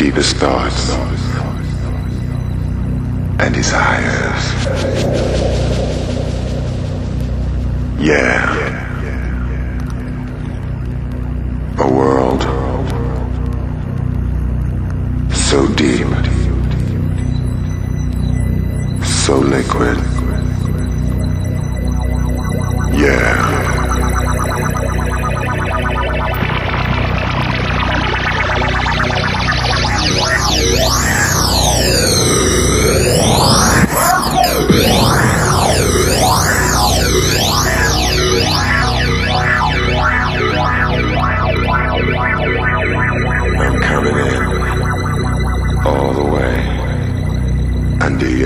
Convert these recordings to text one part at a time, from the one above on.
deepest thoughts and desires. Yeah. A world so deep, so liquid. Yeah.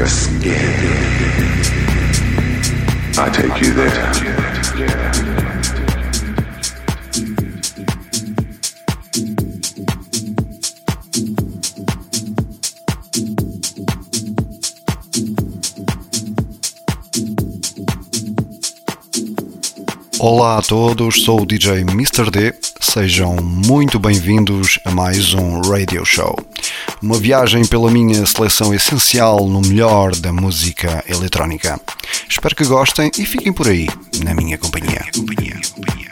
Your skin. I take you there. Olá a todos, sou o DJ Mr. D. Sejam muito bem-vindos a mais um Radio Show. Uma viagem pela minha seleção essencial no melhor da música eletrónica. Espero que gostem e fiquem por aí, na minha companhia. companhia, companhia, companhia.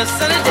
just an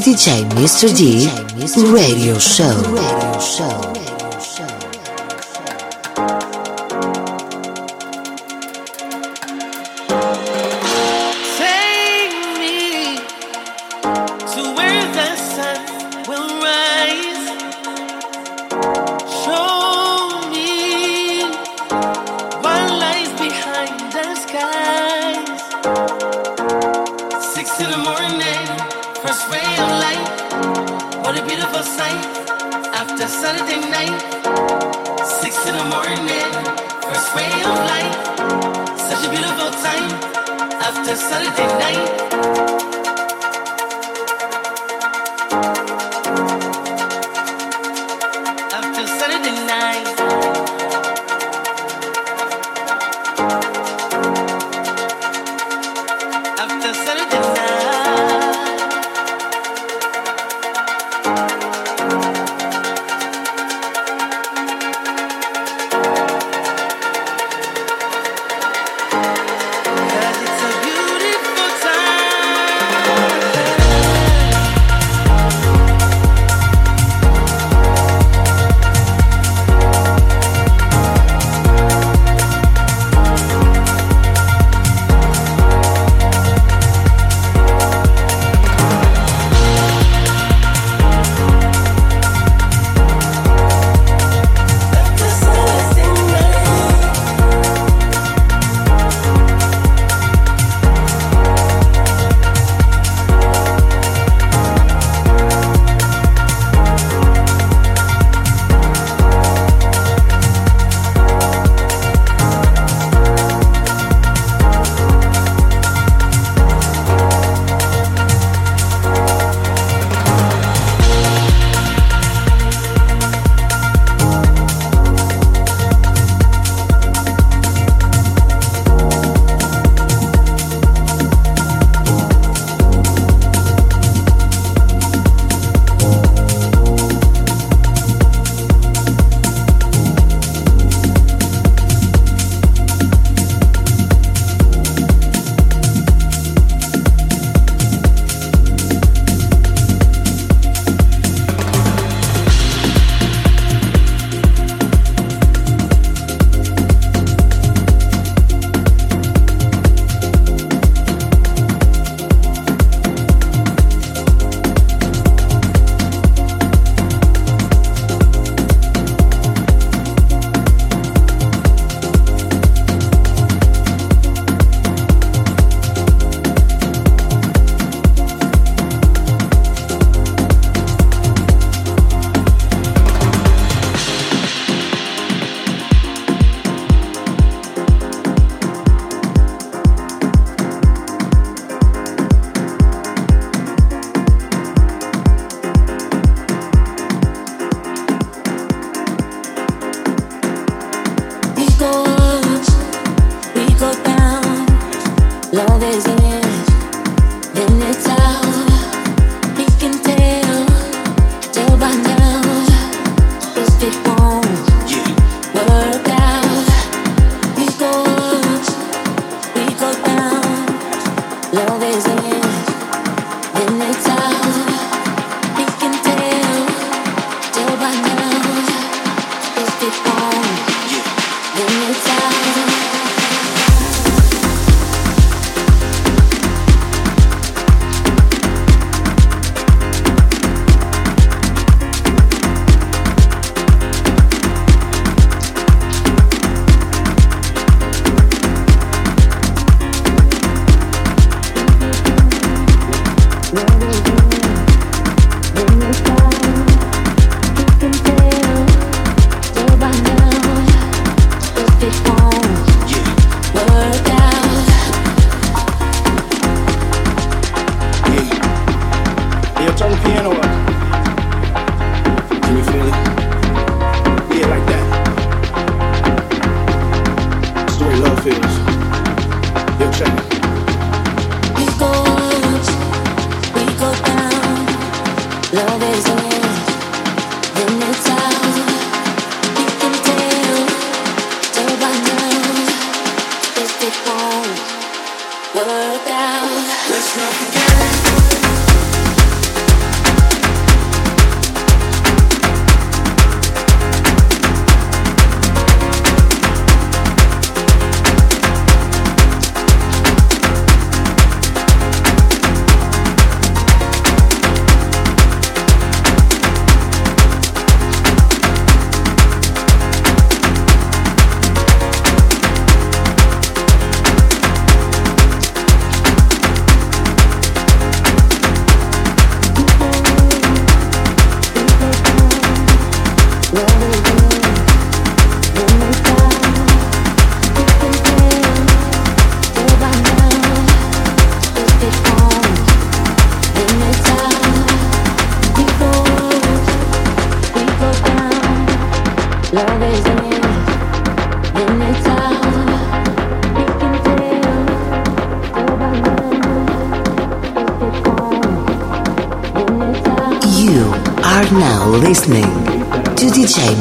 DJ Mr. D Radio Show. Radio Show.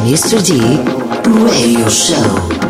Mr. D Radio Show.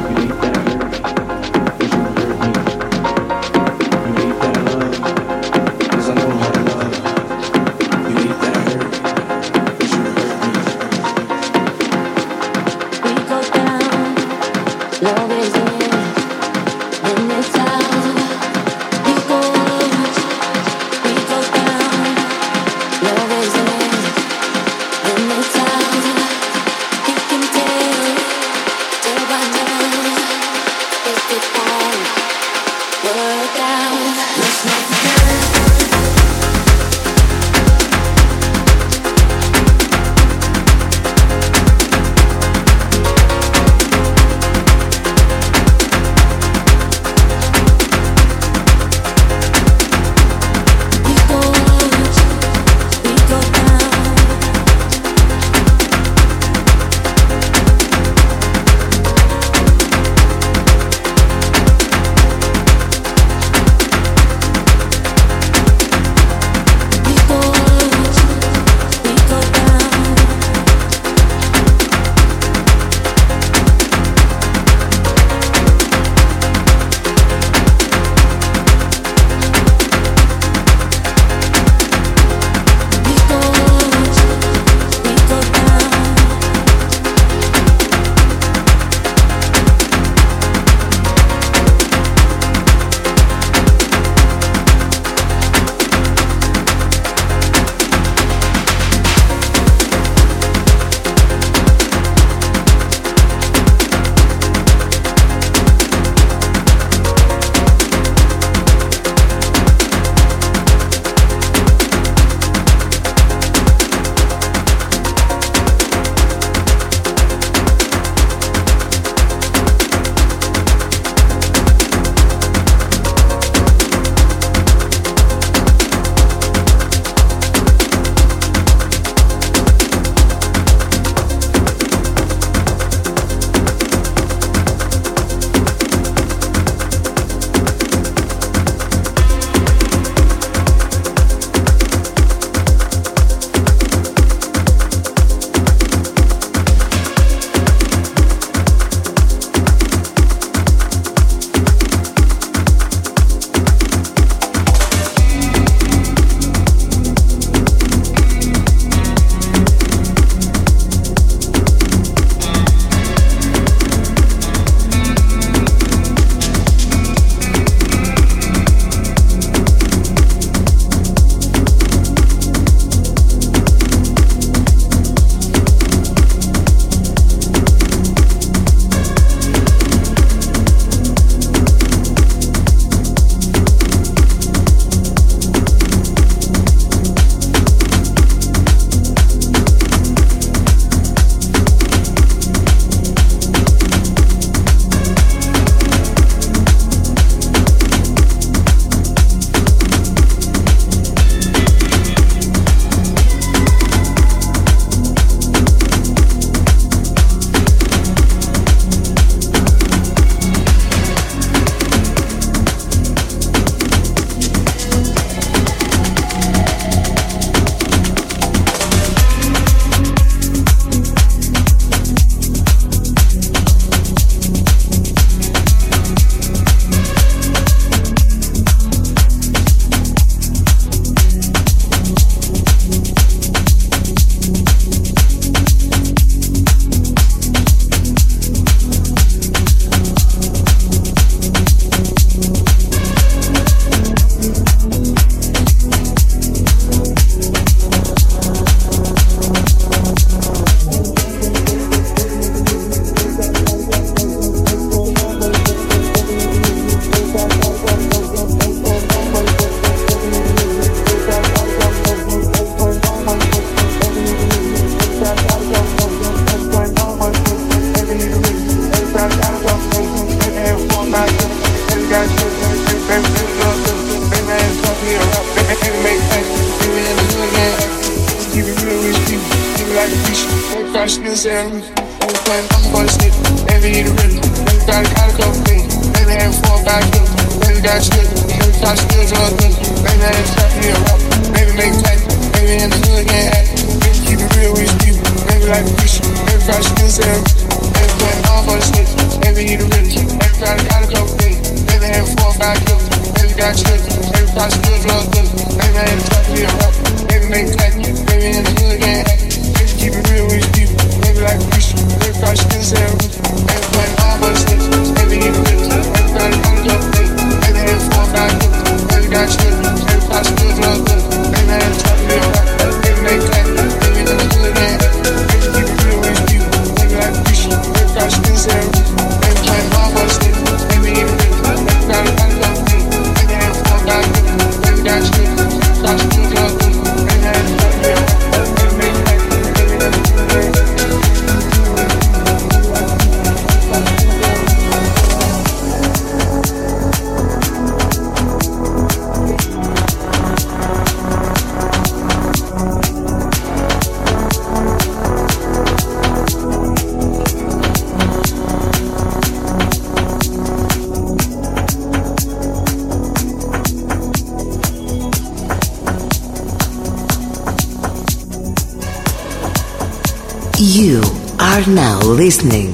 Listening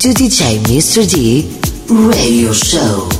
to DJ Mr. D Radio Show.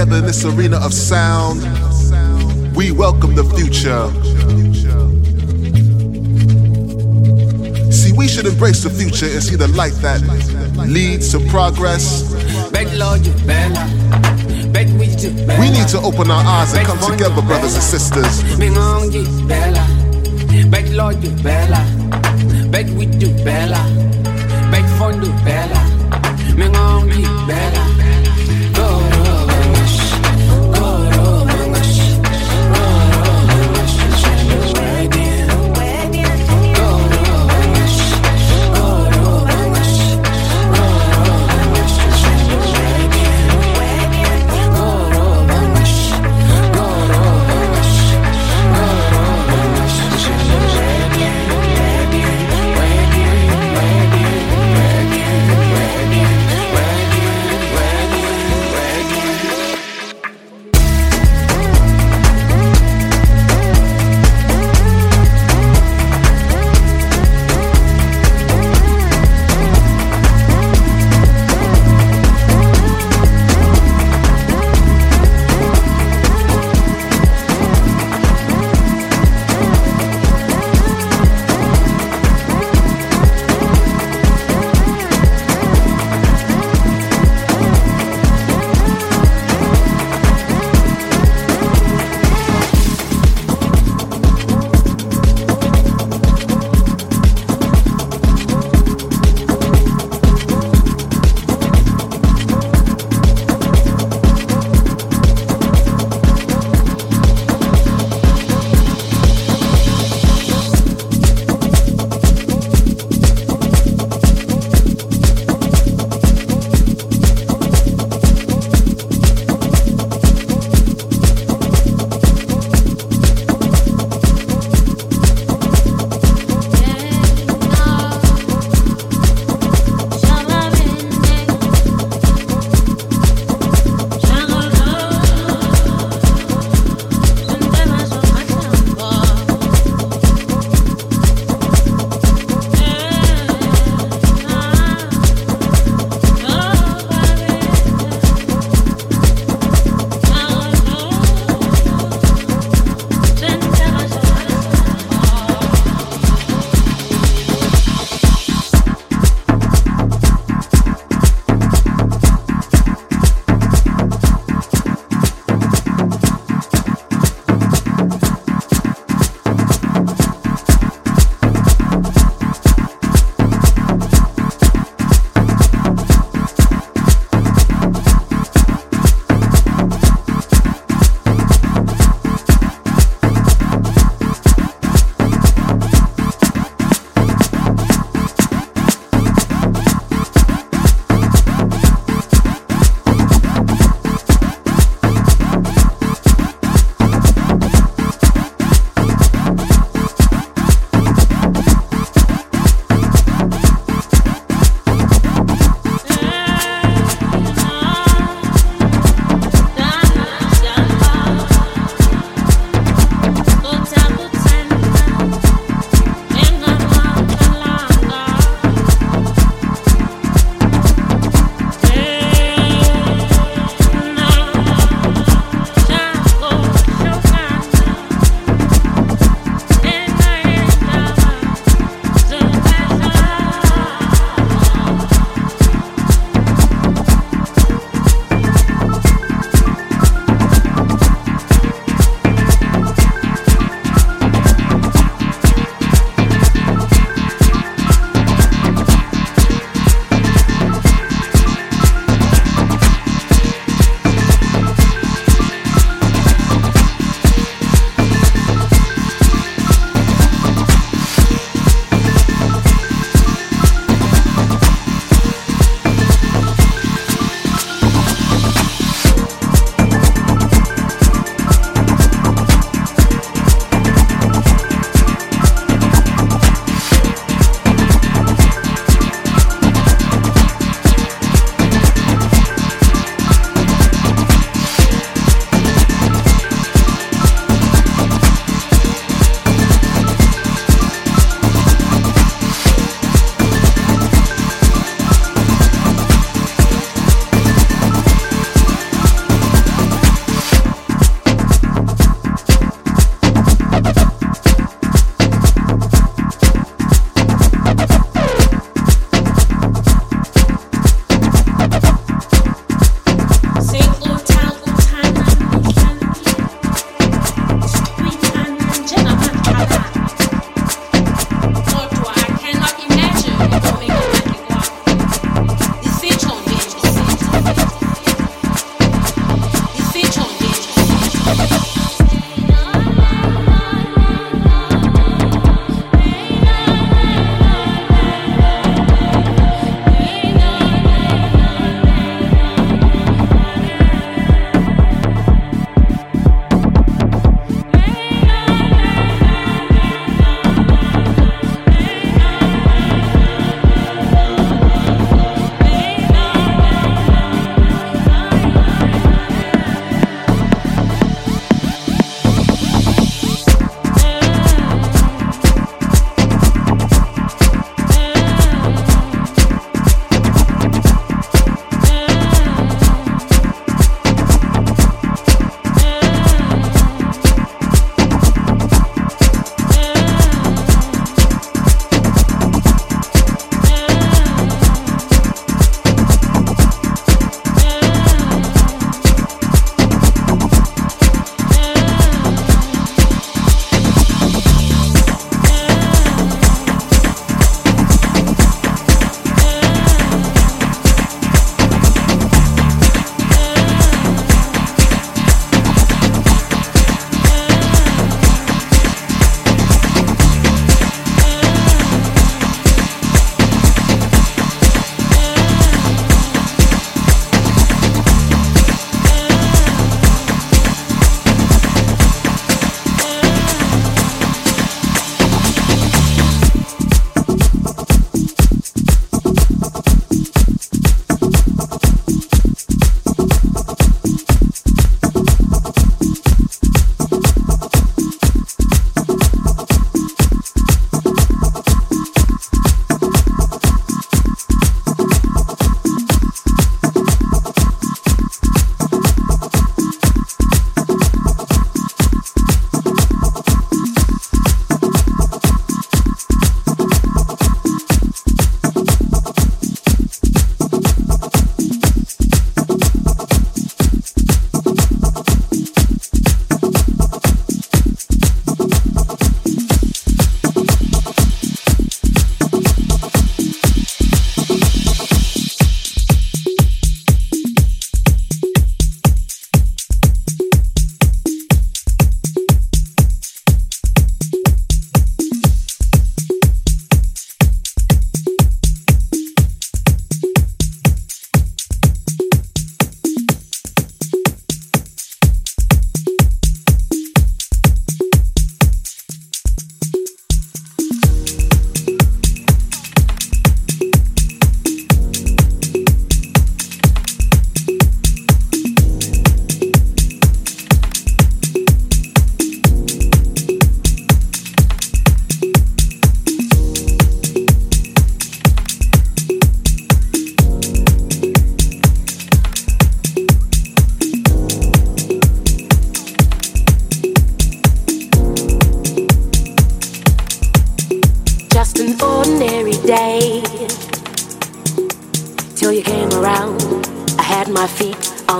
Together in this arena of sound, we welcome the future. See, we should embrace the future and see the light that leads to progress. We need to open our eyes and come together, brothers and sisters. Beg we do bella, beg fun do bella, me ngongi bella.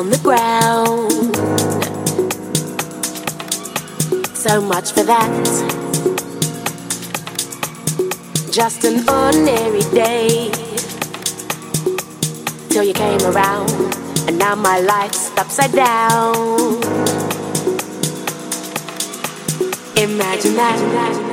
On the ground. So much for that. Just an ordinary day. Till you came around, and now my life's upside down. Imagine that.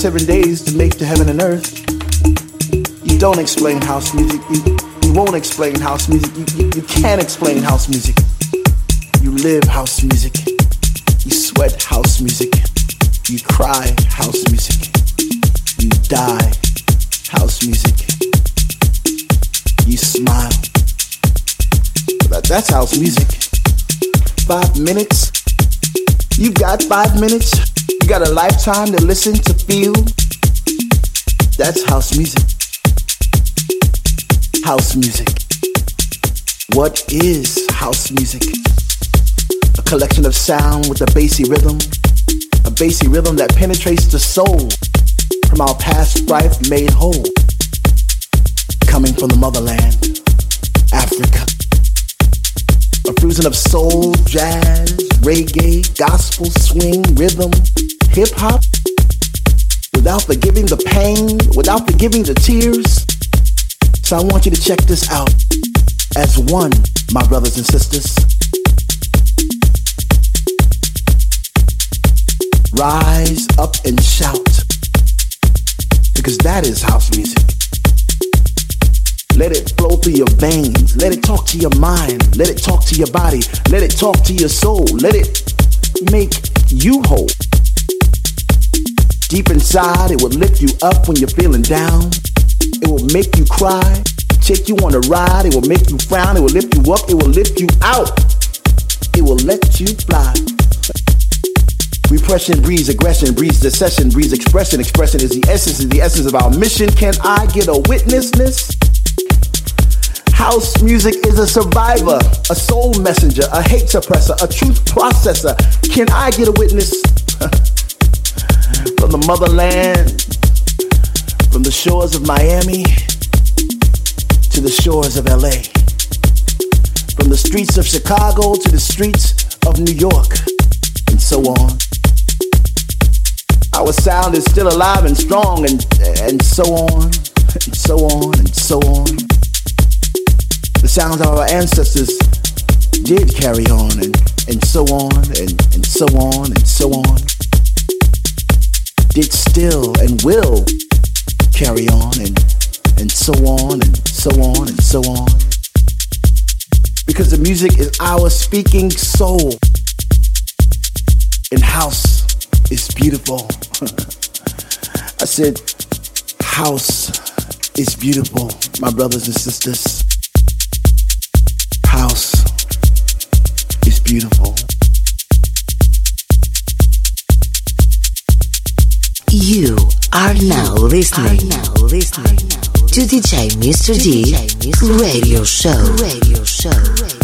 Seven days to make the heaven and earth. You don't explain house music. You, you won't explain house music. You, you, you can't explain house music. You live house music. You sweat house music. You cry house music. You die house music. You smile that's house music. Five minutes. You've got five minutes. Got a lifetime to listen, to feel. That's house music. House music. What is house music? A collection of sound with a bassy rhythm. A bassy rhythm that penetrates the soul from our past strife made whole. Coming from the motherland, Africa. A fusion of soul, jazz, reggae, gospel, swing, rhythm, hip hop. Without forgiving the pain, without forgiving the tears. So I want you to check this out as one, my brothers and sisters. Rise up and shout. Because that is house music. Let it flow through your veins. Let it talk to your mind. Let it talk to your body. Let it talk to your soul. Let it make you whole. Deep inside, it will lift you up when you're feeling down. It will make you cry, take you on a ride. It will make you frown. It will lift you up. It will lift you out. It will let you fly. Repression breeds aggression, breeds decession, breeds expression. Expression is the essence, is the essence of our mission. Can I get a witnessness? House music is a survivor, a soul messenger, a hate suppressor, a truth processor. Can I get a witness? from the motherland, from the shores of Miami to the shores of LA, from the streets of Chicago to the streets of New York, and so on. Our sound is still alive and strong, and, and so on, and so on, and so on. The sounds of our ancestors did carry on, and, and so on, and, and so on, and so on. Did still and will carry on, and, and so on, and so on, and so on. Because the music is our speaking soul. And house is beautiful. I said, house is beautiful, my brothers and sisters. House is beautiful. You are now listening, now listening to DJ Mr. D Radio Show. Radio Show.